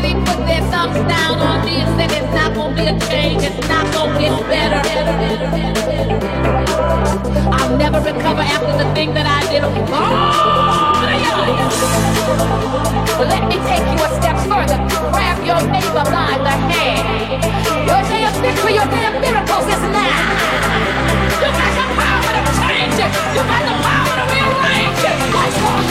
already put their thumbs down on me and said it's not gonna be a change, it's not gonna get better. I'll never recover after the thing that I did. Oh, but let me take you a step further. Grab your neighbor by the hand. Your day of victory, your day of miracles is now. You got the power to change it. You got the power to rearrange it. What's wrong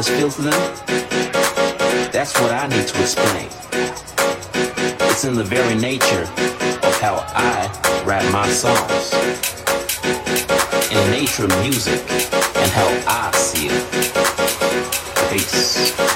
this feels? That's what I need to explain. It's in the very nature of how I write my songs. In the nature of music and how I see it. Peace.